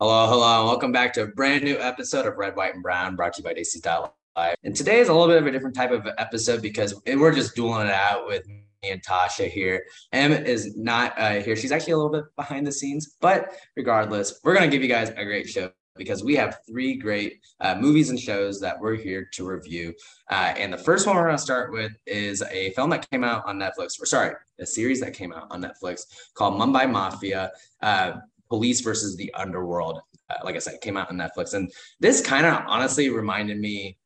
Hello, hello, and welcome back to a brand new episode of Red, White, and Brown, brought to you by DC Live. And today is a little bit of a different type of episode because we're just dueling it out with me and Tasha here. Em is not uh, here; she's actually a little bit behind the scenes, but regardless, we're gonna give you guys a great show because we have three great uh, movies and shows that we're here to review. Uh, and the first one we're going to start with is a film that came out on Netflix, or sorry, a series that came out on Netflix called Mumbai Mafia. Uh, Police versus the Underworld. Uh, like I said, came out on Netflix. And this kind of honestly reminded me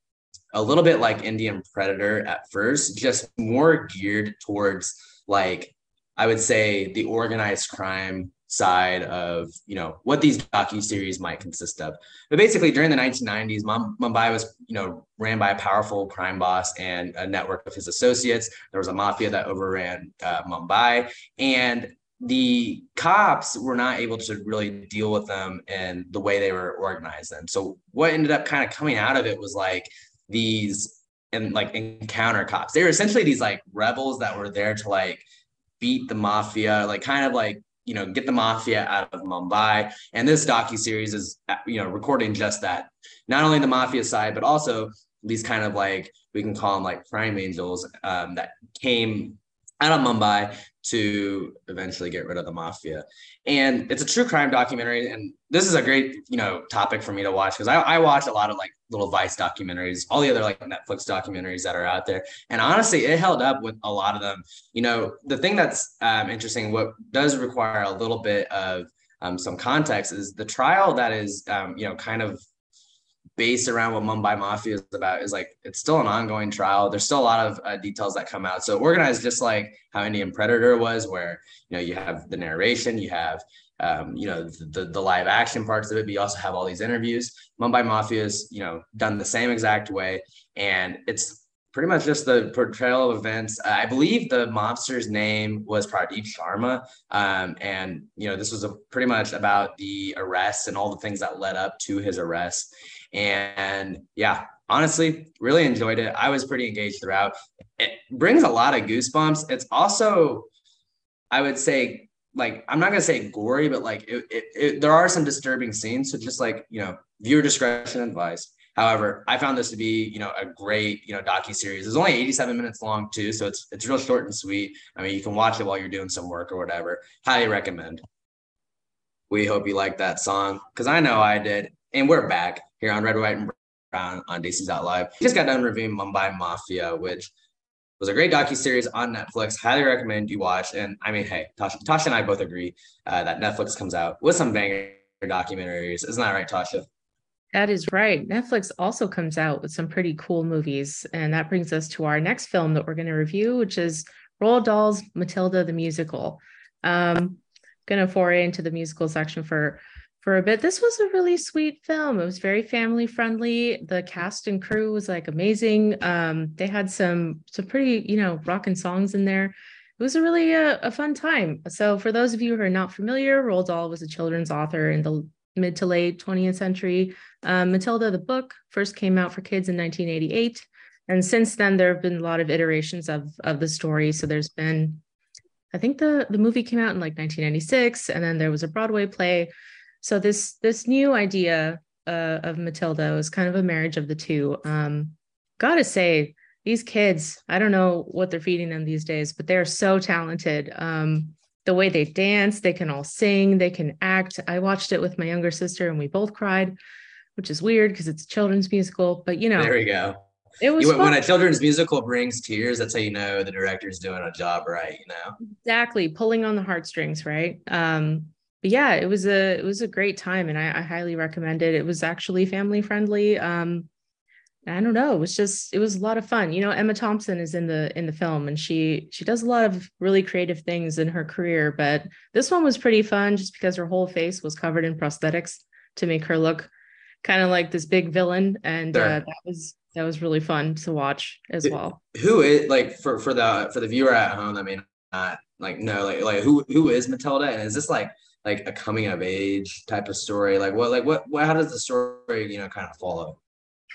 a little bit like Indian Predator at first, just more geared towards like, I would say the organized crime side of you know what these docu series might consist of. But basically, during the 1990s, Mumbai was you know ran by a powerful crime boss and a network of his associates. There was a mafia that overran uh, Mumbai, and the cops were not able to really deal with them and the way they were organized then. So what ended up kind of coming out of it was like these and like encounter cops. They were essentially these like rebels that were there to like beat the mafia, like kind of like you know get the mafia out of Mumbai. And this docu series is you know recording just that, not only the mafia side but also these kind of like we can call them like crime angels um, that came out of Mumbai to eventually get rid of the mafia. And it's a true crime documentary. And this is a great, you know, topic for me to watch because I, I watch a lot of like little Vice documentaries, all the other like Netflix documentaries that are out there. And honestly, it held up with a lot of them. You know, the thing that's um, interesting, what does require a little bit of um, some context is the trial that is, um, you know, kind of based around what Mumbai Mafia is about is like it's still an ongoing trial. There's still a lot of uh, details that come out. So organized just like how Indian Predator was, where you know you have the narration, you have um, you know the, the live action parts of it, but you also have all these interviews. Mumbai Mafia is you know done the same exact way, and it's pretty much just the portrayal of events. I believe the mobster's name was Pradeep Sharma, um, and you know this was a, pretty much about the arrest and all the things that led up to his arrest. And yeah, honestly, really enjoyed it. I was pretty engaged throughout. It brings a lot of goosebumps. It's also, I would say, like I'm not gonna say gory, but like it, it, it, there are some disturbing scenes. So just like you know, viewer discretion advice. However, I found this to be you know a great you know docu series. It's only 87 minutes long too, so it's it's real short and sweet. I mean, you can watch it while you're doing some work or whatever. Highly recommend. We hope you like that song because I know I did. And we're back here on Red, White, and Brown on DC.live. We just got done reviewing Mumbai Mafia, which was a great docu series on Netflix. Highly recommend you watch. And I mean, hey, Tasha, Tasha and I both agree uh, that Netflix comes out with some banger documentaries. Isn't that right, Tasha? That is right. Netflix also comes out with some pretty cool movies. And that brings us to our next film that we're going to review, which is Roald Dahl's Matilda the Musical. Um, going to foray into the musical section for for a bit. This was a really sweet film. It was very family friendly. The cast and crew was like amazing. Um, they had some some pretty you know rocking songs in there. It was a really uh, a fun time. So for those of you who are not familiar, Roald Dahl was a children's author in the mid to late 20th century. Um, Matilda the book first came out for kids in 1988, and since then there have been a lot of iterations of of the story. So there's been I think the the movie came out in like 1996, and then there was a Broadway play so this this new idea uh, of Matilda was kind of a marriage of the two. Um, gotta say, these kids, I don't know what they're feeding them these days, but they're so talented. Um, the way they dance, they can all sing, they can act. I watched it with my younger sister and we both cried, which is weird because it's a children's musical, but you know. There we go. It was you, when a children's musical brings tears, that's how you know the director's doing a job right, you know. Exactly, pulling on the heartstrings, right? Um, but yeah, it was a it was a great time, and I, I highly recommend it. It was actually family friendly. Um, I don't know, it was just it was a lot of fun. You know, Emma Thompson is in the in the film, and she she does a lot of really creative things in her career. But this one was pretty fun, just because her whole face was covered in prosthetics to make her look kind of like this big villain, and sure. uh, that was that was really fun to watch as well. Who is like for for the for the viewer at home? I mean, not like no, like like who who is Matilda, and is this like like a coming of age type of story? Like what like what, what how does the story, you know, kind of follow?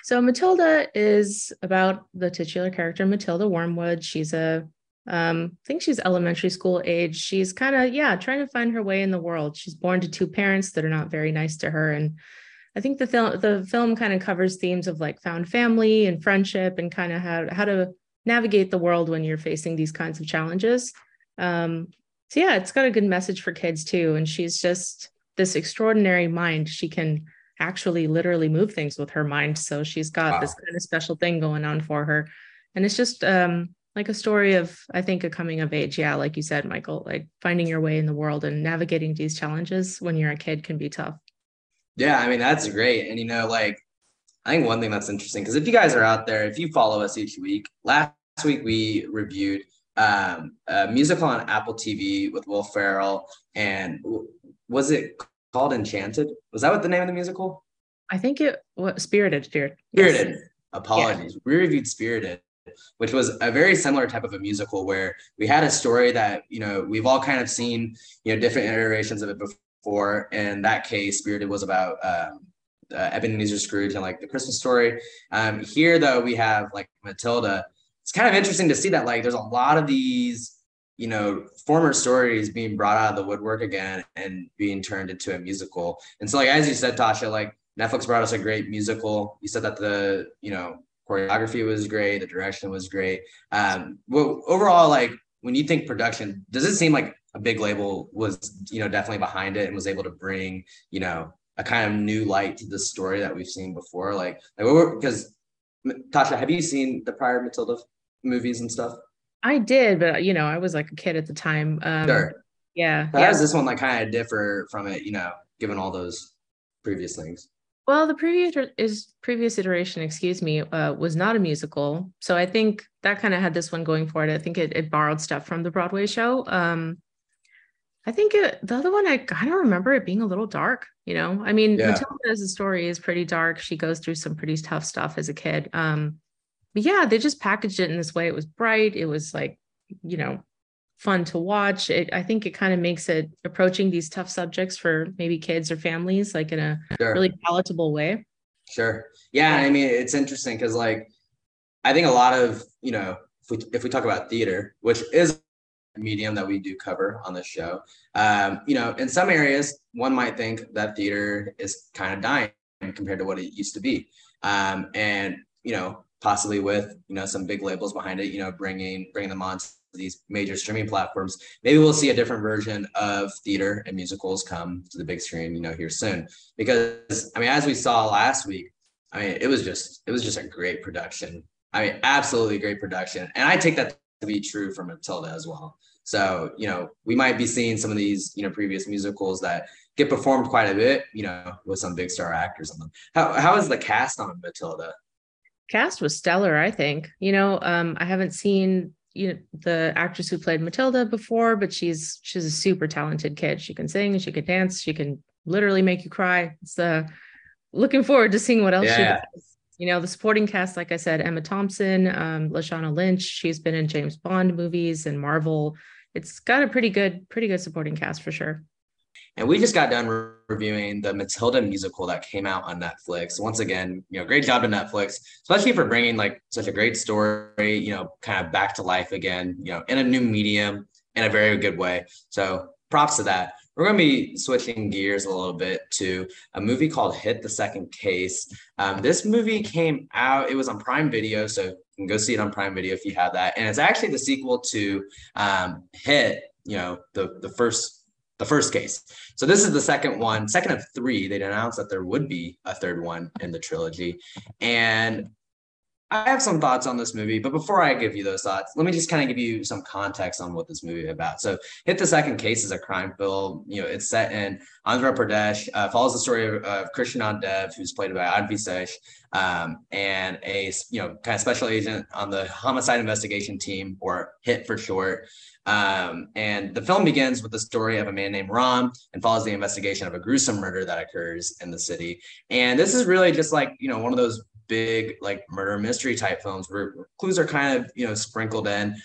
So Matilda is about the titular character Matilda Wormwood. She's a Um, I think she's elementary school age. She's kind of, yeah, trying to find her way in the world. She's born to two parents that are not very nice to her. And I think the film the film kind of covers themes of like found family and friendship and kind of how how to navigate the world when you're facing these kinds of challenges. Um, so yeah, it's got a good message for kids too. And she's just this extraordinary mind. She can actually literally move things with her mind. So she's got wow. this kind of special thing going on for her. And it's just um, like a story of, I think, a coming of age. Yeah, like you said, Michael, like finding your way in the world and navigating these challenges when you're a kid can be tough. Yeah, I mean, that's great. And, you know, like, I think one thing that's interesting, because if you guys are out there, if you follow us each week, last week we reviewed um, a musical on Apple TV with Will Ferrell. And was it called Enchanted? Was that what the name of the musical? I think it was Spirited. Spirited. Spirited. Yes. Apologies. Yeah. We reviewed Spirited, which was a very similar type of a musical where we had a story that, you know, we've all kind of seen, you know, different iterations of it before. In that case, Spirited was about um, uh, Ebenezer Scrooge and like the Christmas story. Um, here, though, we have like Matilda. It's kind of interesting to see that like there's a lot of these you know, former stories being brought out of the woodwork again and being turned into a musical. And so, like as you said, Tasha, like Netflix brought us a great musical. You said that the you know choreography was great, the direction was great. Um, well, overall, like when you think production, does it seem like a big label was you know definitely behind it and was able to bring you know a kind of new light to the story that we've seen before? Like, like because Tasha, have you seen the prior Matilda movies and stuff? I did, but you know, I was like a kid at the time. Um, sure. Yeah. How yeah. does this one like kind of differ from it? You know, given all those previous things. Well, the previous is previous iteration, excuse me, uh, was not a musical, so I think that kind of had this one going for it. I think it, it borrowed stuff from the Broadway show. Um, I think it, the other one, I kind of remember it being a little dark. You know, I mean, yeah. Matilda as a story is pretty dark. She goes through some pretty tough stuff as a kid. Um, but yeah, they just packaged it in this way. It was bright. It was like, you know, fun to watch. It, I think it kind of makes it approaching these tough subjects for maybe kids or families like in a sure. really palatable way. Sure. Yeah. I mean, it's interesting because like, I think a lot of, you know, if we, if we talk about theater, which is a medium that we do cover on this show, um, you know, in some areas, one might think that theater is kind of dying compared to what it used to be. Um, and, you know, possibly with you know some big labels behind it you know bringing bringing them on to these major streaming platforms. Maybe we'll see a different version of theater and musicals come to the big screen you know here soon. Because i mean as we saw last week i mean it was just it was just a great production. I mean absolutely great production. And i take that to be true for matilda as well. So you know we might be seeing some of these you know previous musicals that get performed quite a bit you know with some big star actors on them. How, how is the cast on matilda cast was stellar i think. You know um i haven't seen you know the actress who played matilda before but she's she's a super talented kid. She can sing she can dance she can literally make you cry. It's uh looking forward to seeing what else yeah. she does. You know the supporting cast like i said emma thompson um lashana lynch she's been in james bond movies and marvel. It's got a pretty good pretty good supporting cast for sure and we just got done re- reviewing the Matilda musical that came out on Netflix. Once again, you know, great job to Netflix, especially for bringing like such a great story, you know, kind of back to life again, you know, in a new medium in a very good way. So props to that. We're going to be switching gears a little bit to a movie called Hit the Second Case. Um, this movie came out, it was on Prime Video. So you can go see it on Prime Video if you have that. And it's actually the sequel to um, Hit, you know, the, the first the first case. So this is the second one, second of three. They'd announced that there would be a third one in the trilogy. And I have some thoughts on this movie, but before I give you those thoughts, let me just kind of give you some context on what this movie is about. So, Hit the Second Case is a crime film. You know, it's set in Andhra Pradesh, uh, follows the story of, of Krishnanth Dev, who's played by Adivi Sesh, um, and a you know kind of special agent on the homicide investigation team, or HIT for short. Um, and the film begins with the story of a man named Ram and follows the investigation of a gruesome murder that occurs in the city. And this is really just like, you know, one of those big like murder mystery type films where clues are kind of, you know, sprinkled in.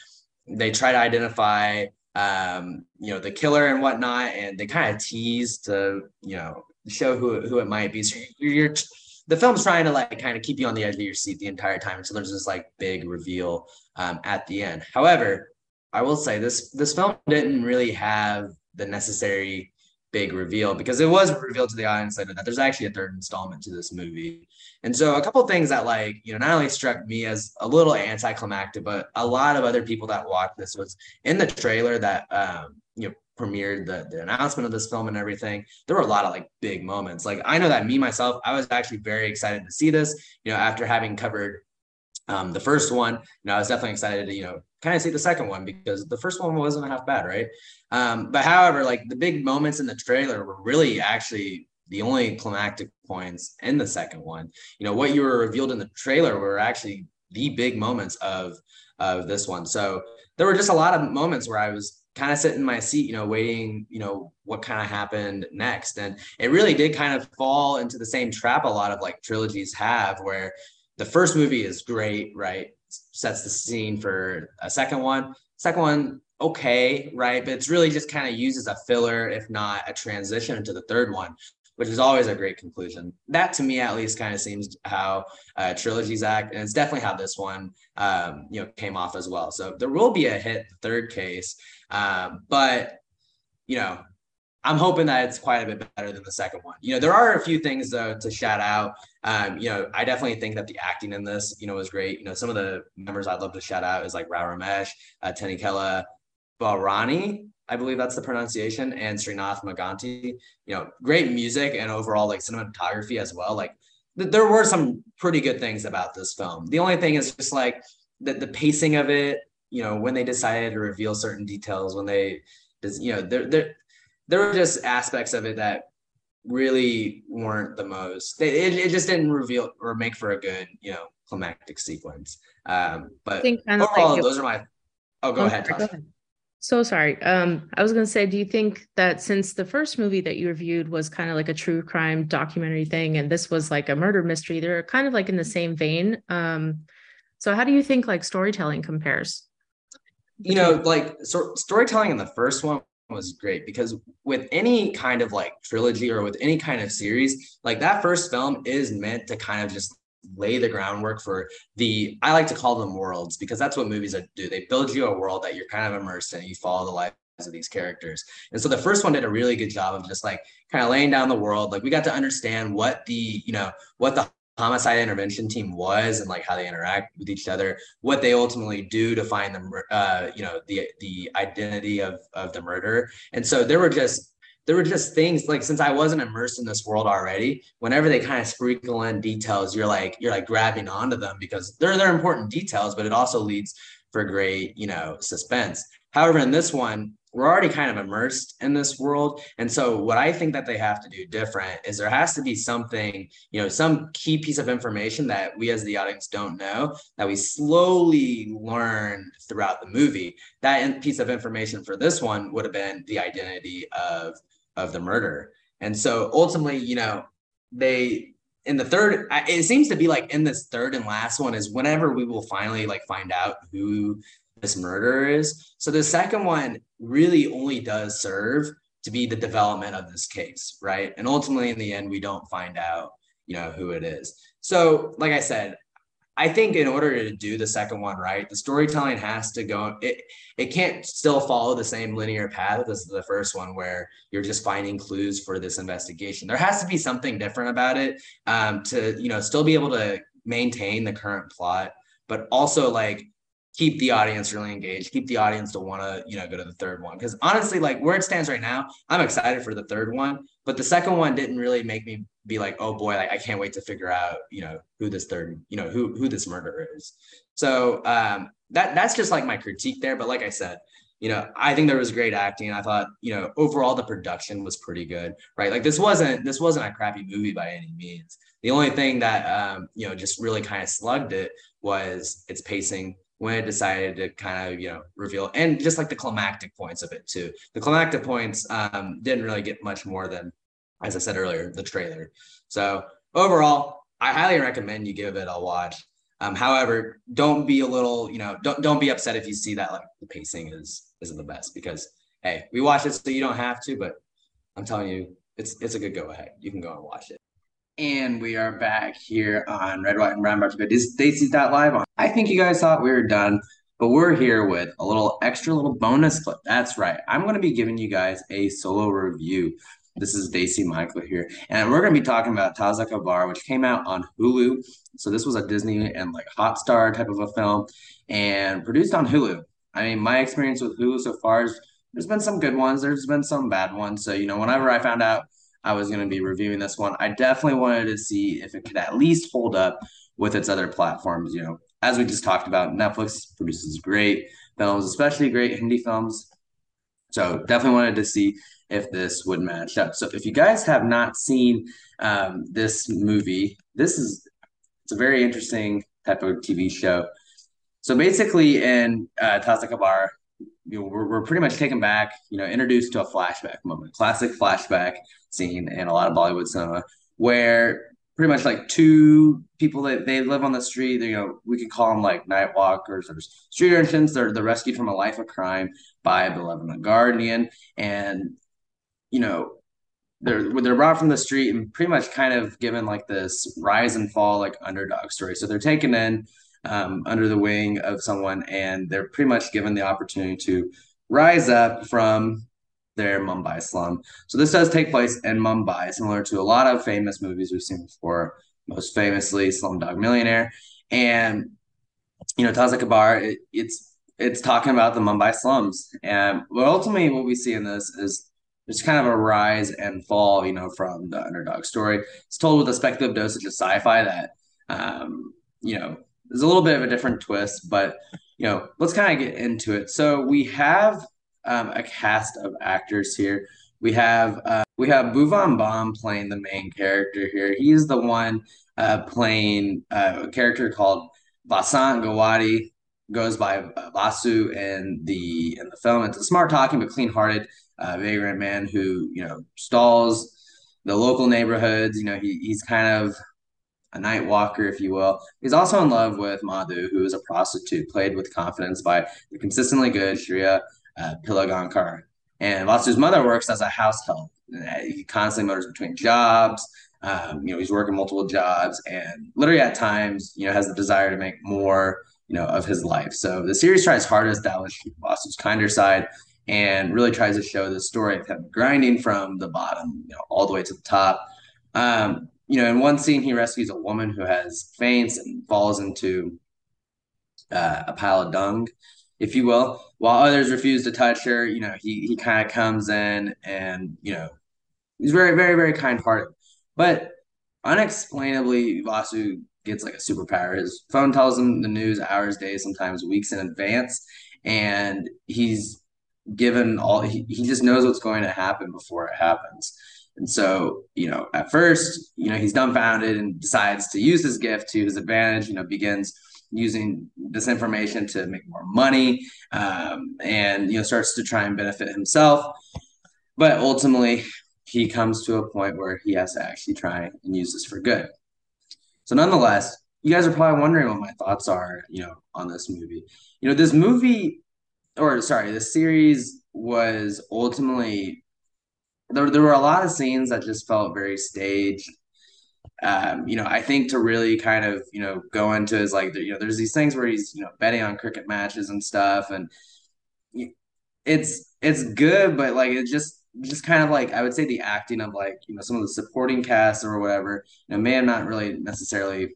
They try to identify um, you know, the killer and whatnot, and they kind of tease to, you know, show who, who it might be. So you're, you're the film's trying to like kind of keep you on the edge of your seat the entire time until there's this like big reveal um, at the end. However, I will say this this film didn't really have the necessary big reveal because it was revealed to the audience later that there's actually a third installment to this movie. And so a couple things that like, you know, not only struck me as a little anticlimactic, but a lot of other people that watched this was in the trailer that um, you know, premiered the, the announcement of this film and everything, there were a lot of like big moments. Like I know that me myself, I was actually very excited to see this, you know, after having covered um, the first one, you know, I was definitely excited to, you know, kind of see the second one because the first one wasn't half bad, right? Um, but however, like the big moments in the trailer were really actually the only climactic points in the second one. You know, what you were revealed in the trailer were actually the big moments of of this one. So there were just a lot of moments where I was kind of sitting in my seat, you know, waiting, you know, what kind of happened next. And it really did kind of fall into the same trap a lot of like trilogies have, where the first movie is great, right? Sets the scene for a second one. Second one, okay, right? But it's really just kind of used as a filler, if not a transition into the third one, which is always a great conclusion. That to me, at least, kind of seems how uh, trilogies act, and it's definitely how this one, um, you know, came off as well. So there will be a hit third case, um, but you know, I'm hoping that it's quite a bit better than the second one. You know, there are a few things though to shout out. Um, you know, I definitely think that the acting in this, you know, was great. You know, some of the members I'd love to shout out is like Rao Ramesh, uh, Tanikella Bharani, I believe that's the pronunciation, and Srinath Maganti. You know, great music and overall like cinematography as well. Like th- there were some pretty good things about this film. The only thing is just like the, the pacing of it. You know, when they decided to reveal certain details, when they, you know, there there there were just aspects of it that really weren't the most. It, it just didn't reveal or make for a good, you know, climactic sequence. Um, but overall, like those are my. Oh, go, oh, ahead, go ahead. So sorry. Um, I was going to say, do you think that since the first movie that you reviewed was kind of like a true crime documentary thing, and this was like a murder mystery, they're kind of like in the same vein. Um, so how do you think like storytelling compares? You know, like so storytelling in the first one was great because with any kind of like trilogy or with any kind of series, like that first film is meant to kind of just lay the groundwork for the I like to call them worlds because that's what movies do. They build you a world that you're kind of immersed in. You follow the lives of these characters. And so the first one did a really good job of just like kind of laying down the world. Like we got to understand what the, you know, what the homicide intervention team was and like how they interact with each other, what they ultimately do to find the, uh, you know, the the identity of of the murder. And so there were just there were just things like since I wasn't immersed in this world already, whenever they kind of sprinkle in details, you're like you're like grabbing onto them because they're they're important details, but it also leads for great, you know, suspense. However, in this one, we're already kind of immersed in this world. And so what I think that they have to do different is there has to be something, you know, some key piece of information that we as the audience don't know that we slowly learn throughout the movie. That piece of information for this one would have been the identity of of the murder. And so ultimately, you know, they in the third, it seems to be like in this third and last one is whenever we will finally like find out who this murder is. So the second one really only does serve to be the development of this case, right? And ultimately, in the end, we don't find out, you know, who it is. So, like I said, I think in order to do the second one right, the storytelling has to go. It it can't still follow the same linear path as the first one, where you're just finding clues for this investigation. There has to be something different about it um, to you know still be able to maintain the current plot, but also like keep the audience really engaged, keep the audience to want to, you know, go to the third one. Because honestly, like where it stands right now, I'm excited for the third one, but the second one didn't really make me be like, oh boy, like I can't wait to figure out, you know, who this third, you know, who who this murderer is. So um, that that's just like my critique there. But like I said, you know, I think there was great acting. I thought, you know, overall the production was pretty good, right? Like this wasn't this wasn't a crappy movie by any means. The only thing that um, you know just really kind of slugged it was its pacing when it decided to kind of you know reveal and just like the climactic points of it too. The climactic points um, didn't really get much more than as i said earlier the trailer. So overall i highly recommend you give it a watch. Um, however don't be a little you know don't, don't be upset if you see that like the pacing is isn't the best because hey we watch it so you don't have to but i'm telling you it's it's a good go ahead you can go and watch it and we are back here on Red, White, and Brown, to you by Live. I think you guys thought we were done But we're here with a little extra little bonus clip. That's right. I'm going to be giving you guys a solo review. This is Daisy Michael here, and we're going to be talking about Taaza Khabar, which came out on Hulu. So this was a Disney and like Hotstar type of a film, and produced on Hulu. I mean, my experience with Hulu so far is there's been some good ones, there's been some bad ones. So you know, whenever I found out I was going to be reviewing this one, I definitely wanted to see if it could at least hold up with its other platforms. You know, as we just talked about, Netflix produces great films, especially great Hindi films. So definitely wanted to see if this would match up. So if you guys have not seen um, this movie, this is it's a very interesting type of TV show. So basically, in uh, Khabar, you know, we're, we're pretty much taken back, you know, introduced to a flashback moment, classic flashback scene in a lot of Bollywood cinema, where pretty much like two people that they live on the street. You know, we could call them like night walkers or street urchins. They're they're rescued from a life of crime by a benevolent guardian, and you know they're they're brought from the street and pretty much kind of given like this rise and fall like underdog story. So they're taken in um, under the wing of someone, and they're pretty much given the opportunity to rise up from their Mumbai slum. So this does take place in Mumbai, similar to a lot of famous movies we've seen before, most famously Slumdog Millionaire. And you know, Taaza Khabar, it, it's it's talking about the Mumbai slums. And but ultimately what we see in this is there's kind of a rise and fall, you know, from the underdog story. It's told with a speculative dosage of sci-fi that um, you know, there's a little bit of a different twist, but you know, let's kind of get into it. So we have um, a cast of actors here. We have uh, we have Bhuvan Bam playing the main character here. He's the one uh, playing uh, a character called Vasant Gawadi, goes by uh, Vasu in the in the film. It's a smart talking but clean hearted uh, vagrant man who you know stalls the local neighborhoods. You know he he's kind of a night walker, if you will. He's also in love with Madhu, who is a prostitute, played with confidence by the consistently good Shreya uh, Pilgaonkar. And Vasu's mother works as a house help. He constantly motors between jobs. Um, you know, he's working multiple jobs and literally at times, you know, has the desire to make more, you know, of his life. So the series tries hard to establish Vasu's kinder side and really tries to show the story of him grinding from the bottom, you know, all the way to the top. Um, you know, in one scene, he rescues a woman who has faints and falls into uh, a pile of dung if you will. While others refuse to touch her, you know, he he kind of comes in and you know, he's very very very kind hearted, but unexplainably Vasu gets like a superpower. His phone tells him the news hours, days, sometimes weeks in advance, and he's given all he, he just knows what's going to happen before it happens. And so, you know, at first, you know, he's dumbfounded and decides to use his gift to his advantage, you know, begins using this information to make more money um, and you know starts to try and benefit himself. But ultimately he comes to a point where he has to actually try and use this for good. So nonetheless you guys are probably wondering what my thoughts are you know on this movie. You know this movie or sorry this series was ultimately there, there were a lot of scenes that just felt very staged um, you know, I think to really kind of, you know, go into is like, you know, there's these things where he's, you know, betting on cricket matches and stuff. And it's, it's good, but like, it just, just kind of like, I would say the acting of like, you know, some of the supporting cast or whatever, you know, may have not really necessarily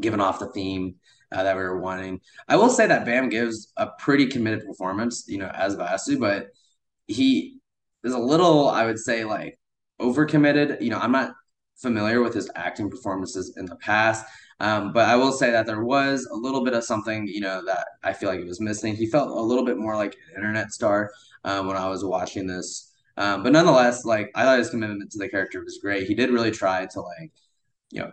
given off the theme uh, that we were wanting. I will say that Bam gives a pretty committed performance, you know, as Vasu, but he is a little, I would say, like overcommitted. You know, I'm not familiar with his acting performances in the past. Um, but I will say that there was a little bit of something, you know, that I feel like he was missing. He felt a little bit more like an internet star um, when I was watching this. Um, but nonetheless, like I thought his commitment to the character was great. He did really try to like, you know,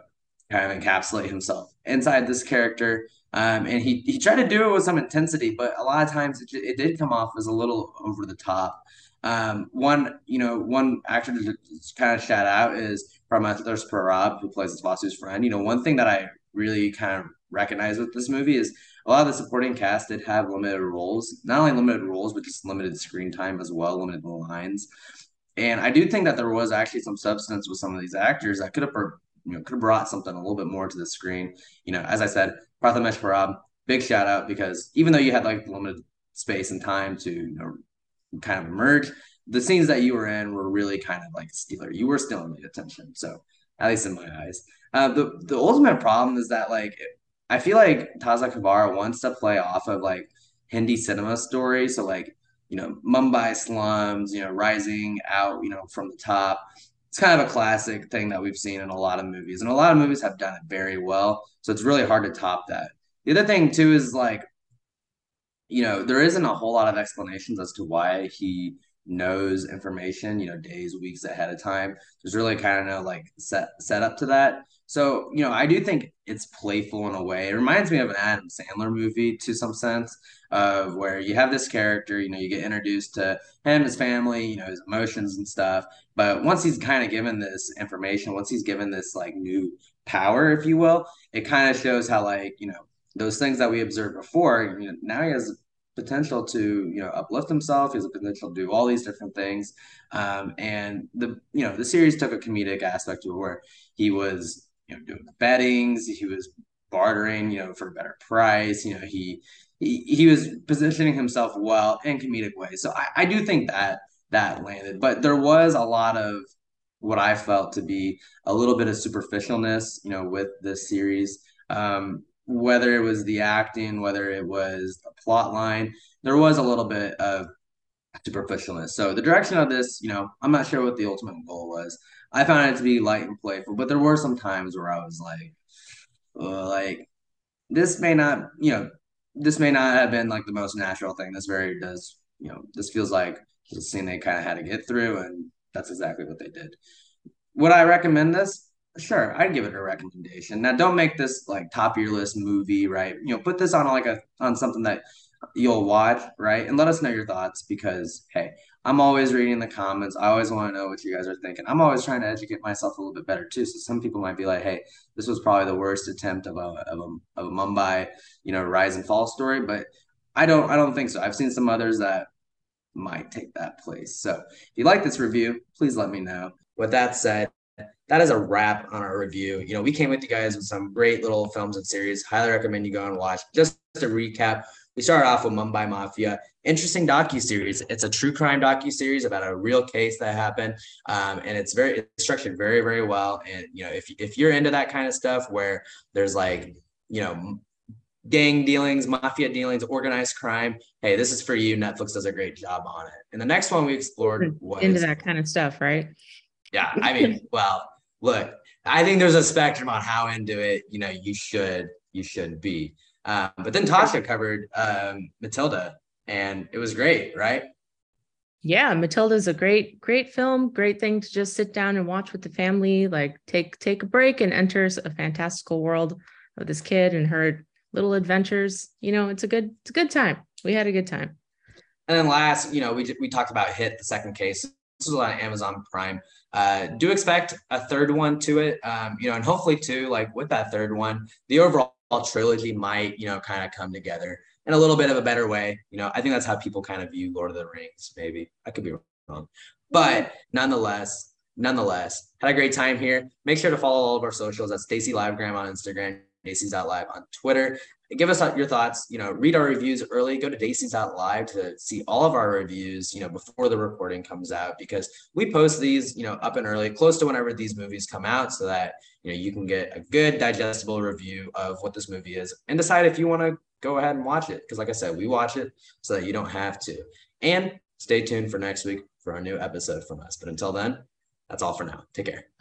kind of encapsulate himself inside this character. Um, and he he tried to do it with some intensity, but a lot of times it, it did come off as a little over the top. Um, one, you know, one actor to kind of shout out is Prathamesh Parab, who plays as Vasu's friend. You know, one thing that I really kind of recognize with this movie is a lot of the supporting cast did have limited roles, not only limited roles, but just limited screen time as well, limited lines. And I do think that there was actually some substance with some of these actors that could have, you know, could have brought something a little bit more to the screen. You know, as I said, Prathamesh Parab, big shout out because even though you had like limited space and time to you know kind of emerge, the scenes that you were in were really kind of like stealer. You were stealing the attention. So at least in my eyes. Uh, the the ultimate problem is that like I feel like Taza Kabara wants to play off of like Hindi cinema stories. So like you know Mumbai slums, you know rising out, you know from the top. It's kind of a classic thing that we've seen in a lot of movies, and a lot of movies have done it very well. So it's really hard to top that. The other thing too is like, you know, there isn't a whole lot of explanations as to why he knows information, you know, days, weeks ahead of time. There's really kind of no like set set up to that. So, you know, I do think it's playful in a way. It reminds me of an Adam Sandler movie to some sense of where you have this character, you know, you get introduced to him, his family, you know, his emotions and stuff. But once he's kind of given this information, once he's given this like new power, if you will, it kind of shows how like, you know, those things that we observed before, you know, now he has potential to you know uplift himself. He has a potential to do all these different things. Um, and the you know the series took a comedic aspect to it where he was you know doing the bettings, he was bartering you know for a better price. You know he he, he was positioning himself well in comedic ways. So I, I do think that that landed, but there was a lot of what I felt to be a little bit of superficialness, you know, with this series. Um, whether it was the acting, whether it was the plot line, there was a little bit of superficialness. So the direction of this, you know, I'm not sure what the ultimate goal was. I found it to be light and playful, but there were some times where I was like, like this may not, you know, this may not have been like the most natural thing. This very does, you know, this feels like the scene they kind of had to get through, and that's exactly what they did. Would I recommend this? Sure, I'd give it a recommendation. Now, don't make this like top of your list movie, right? You know, put this on like a on something that you'll watch, right? And let us know your thoughts because hey, I'm always reading the comments. I always want to know what you guys are thinking. I'm always trying to educate myself a little bit better too. So some people might be like, "Hey, this was probably the worst attempt of a of a, of a Mumbai, you know, rise and fall story," but I don't I don't think so. I've seen some others that might take that place. So if you like this review, please let me know. With that said, that is a wrap on our review. You know, we came with you guys with some great little films and series. Highly recommend you go and watch. Just to recap, we started off with Mumbai Mafia, interesting docu series. It's a true crime docu series about a real case that happened, um, and it's very it's structured very very well. And you know, if if you're into that kind of stuff where there's like you know gang dealings, mafia dealings, organized crime. Hey, this is for you. Netflix does a great job on it. And the next one we explored was into that kind of stuff, right? Yeah, I mean, well, look, I think there's a spectrum on how into it, you know, you should you should be. Um, but then Tasha covered um, Matilda, and it was great, right? Yeah, Matilda's a great, great film. Great thing to just sit down and watch with the family. Like take take a break and enters a fantastical world of this kid and her little adventures. You know, it's a good it's a good time. We had a good time. And then last, you know, we we talked about Hit, the second case. This was on Amazon Prime. Uh, do expect a third one to it, um, you know, and hopefully too, like with that third one, the overall trilogy might, you know, kind of come together in a little bit of a better way. You know, I think that's how people kind of view Lord of the Rings. Maybe I could be wrong, but nonetheless, nonetheless, had a great time here. Make sure to follow all of our socials at Stacy Livegram on Instagram, Live on Twitter. Give us your thoughts. You know, read our reviews early. Go to Live to see all of our reviews. You know, before the recording comes out, because we post these, you know, up and early, close to whenever these movies come out, so that you know you can get a good digestible review of what this movie is and decide if you want to go ahead and watch it. Because, like I said, we watch it so that you don't have to. And stay tuned for next week for our new episode from us. But until then, that's all for now. Take care.